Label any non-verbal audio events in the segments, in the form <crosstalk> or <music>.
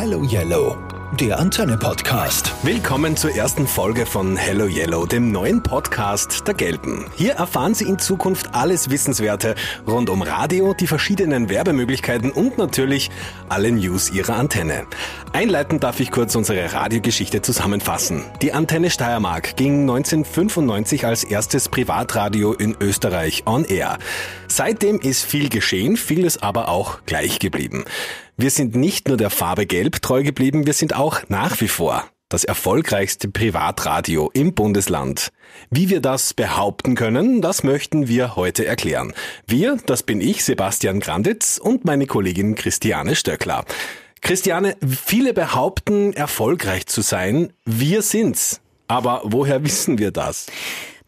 Hello Yellow, der Antenne-Podcast. Willkommen zur ersten Folge von Hello Yellow, dem neuen Podcast der Gelben. Hier erfahren Sie in Zukunft alles Wissenswerte rund um Radio, die verschiedenen Werbemöglichkeiten und natürlich alle News Ihrer Antenne. Einleitend darf ich kurz unsere Radiogeschichte zusammenfassen. Die Antenne Steiermark ging 1995 als erstes Privatradio in Österreich on air. Seitdem ist viel geschehen, vieles aber auch gleich geblieben. Wir sind nicht nur der Farbe Gelb treu geblieben, wir sind auch nach wie vor das erfolgreichste Privatradio im Bundesland. Wie wir das behaupten können, das möchten wir heute erklären. Wir, das bin ich, Sebastian Granditz und meine Kollegin Christiane Stöckler. Christiane, viele behaupten, erfolgreich zu sein. Wir sind's. Aber woher wissen wir das?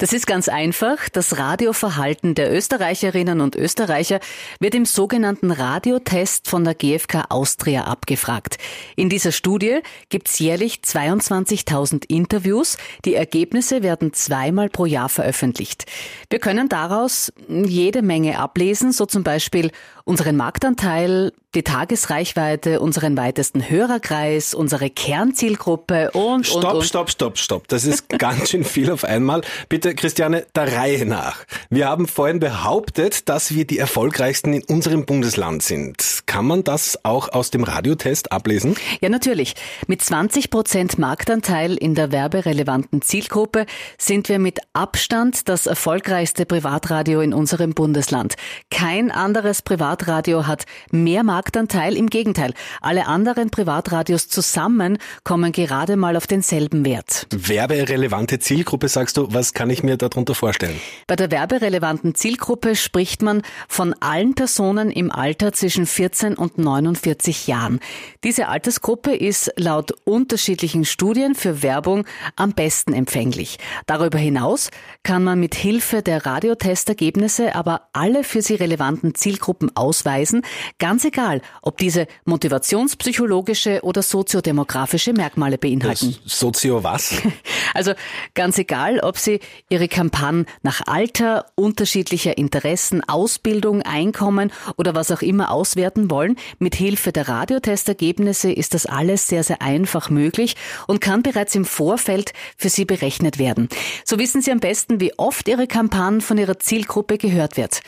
Das ist ganz einfach. Das Radioverhalten der Österreicherinnen und Österreicher wird im sogenannten Radiotest von der GfK Austria abgefragt. In dieser Studie gibt's jährlich 22.000 Interviews. Die Ergebnisse werden zweimal pro Jahr veröffentlicht. Wir können daraus jede Menge ablesen, so zum Beispiel unseren Marktanteil, die Tagesreichweite, unseren weitesten Hörerkreis, unsere Kernzielgruppe und, stopp, und, und. Stopp, stopp, stopp, Das ist ganz schön viel auf einmal. Bitte, Christiane, der Reihe nach. Wir haben vorhin behauptet, dass wir die erfolgreichsten in unserem Bundesland sind. Kann man das auch aus dem Radiotest ablesen? Ja, natürlich. Mit 20 Prozent Marktanteil in der werberelevanten Zielgruppe sind wir mit Abstand das erfolgreichste Privatradio in unserem Bundesland. Kein anderes Privatradio hat mehr Marktanteil. Im Gegenteil, alle anderen Privatradios zusammen kommen gerade mal auf denselben Wert. Werberelevante Zielgruppe, sagst du, was kann ich mir darunter vorstellen? Bei der werberelevanten Zielgruppe spricht man von allen Personen im Alter zwischen 14 und 49 Jahren. Diese Altersgruppe ist laut unterschiedlichen Studien für Werbung am besten empfänglich. Darüber hinaus kann man mit Hilfe der Radiotestergebnisse aber alle für sie relevanten Zielgruppen ausweisen, ganz egal, egal, ob diese motivationspsychologische oder soziodemografische Merkmale beinhalten. Das Sozio was? <laughs> Also ganz egal, ob Sie Ihre Kampagnen nach Alter, unterschiedlicher Interessen, Ausbildung, Einkommen oder was auch immer auswerten wollen, mit Hilfe der Radiotestergebnisse ist das alles sehr, sehr einfach möglich und kann bereits im Vorfeld für Sie berechnet werden. So wissen Sie am besten, wie oft Ihre Kampagne von Ihrer Zielgruppe gehört wird.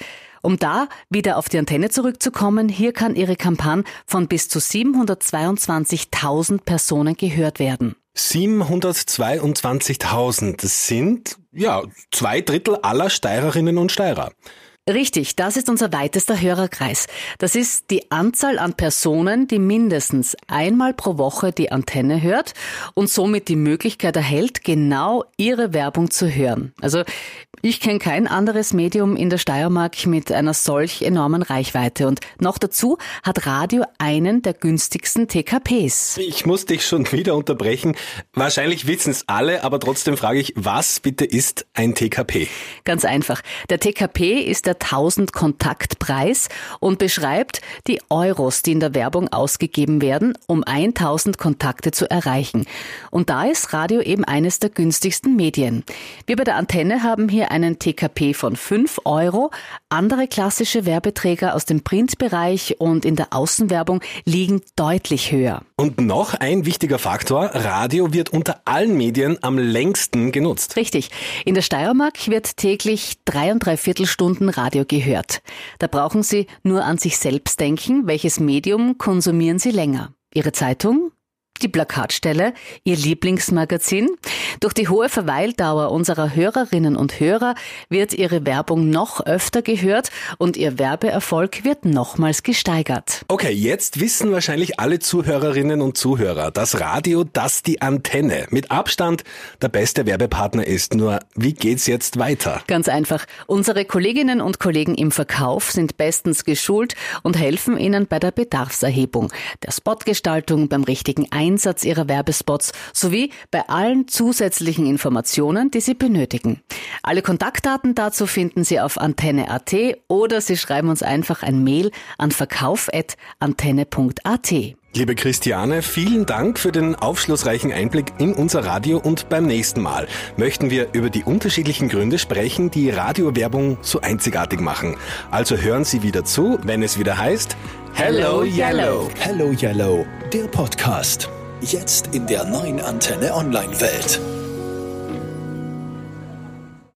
Um da wieder auf die Antenne zurückzukommen, hier kann Ihre Kampagne von bis zu 722.000 Personen gehört werden. 722.000, das sind, ja, zwei Drittel aller Steirerinnen und Steirer. Richtig, das ist unser weitester Hörerkreis. Das ist die Anzahl an Personen, die mindestens einmal pro Woche die Antenne hört und somit die Möglichkeit erhält, genau ihre Werbung zu hören. Also ich kenne kein anderes Medium in der Steiermark mit einer solch enormen Reichweite. Und noch dazu hat Radio einen der günstigsten TKPs. Ich muss dich schon wieder unterbrechen. Wahrscheinlich wissen es alle, aber trotzdem frage ich, was bitte ist ein TKP? Ganz einfach. Der TKP ist der 1000 Kontaktpreis und beschreibt die Euros, die in der Werbung ausgegeben werden, um 1000 Kontakte zu erreichen. Und da ist Radio eben eines der günstigsten Medien. Wir bei der Antenne haben hier einen TKP von 5 Euro. Andere klassische Werbeträger aus dem Printbereich und in der Außenwerbung liegen deutlich höher. Und noch ein wichtiger Faktor, Radio wird unter allen Medien am längsten genutzt. Richtig. In der Steiermark wird täglich drei und drei Viertelstunden Radio gehört. Da brauchen Sie nur an sich selbst denken, welches Medium konsumieren Sie länger? Ihre Zeitung? Die Plakatstelle, Ihr Lieblingsmagazin. Durch die hohe Verweildauer unserer Hörerinnen und Hörer wird Ihre Werbung noch öfter gehört und Ihr Werbeerfolg wird nochmals gesteigert. Okay, jetzt wissen wahrscheinlich alle Zuhörerinnen und Zuhörer, dass Radio, das die Antenne mit Abstand der beste Werbepartner ist. Nur wie geht's jetzt weiter? Ganz einfach. Unsere Kolleginnen und Kollegen im Verkauf sind bestens geschult und helfen Ihnen bei der Bedarfserhebung, der Spotgestaltung, beim richtigen Einsatz Einsatz Ihrer Werbespots sowie bei allen zusätzlichen Informationen, die Sie benötigen. Alle Kontaktdaten dazu finden Sie auf antenne.at oder Sie schreiben uns einfach ein Mail an verkauf.antenne.at. Liebe Christiane, vielen Dank für den aufschlussreichen Einblick in unser Radio und beim nächsten Mal möchten wir über die unterschiedlichen Gründe sprechen, die Radiowerbung so einzigartig machen. Also hören Sie wieder zu, wenn es wieder heißt Hello Yellow. Hello Yellow, der Podcast. Jetzt in der neuen Antenne Online Welt.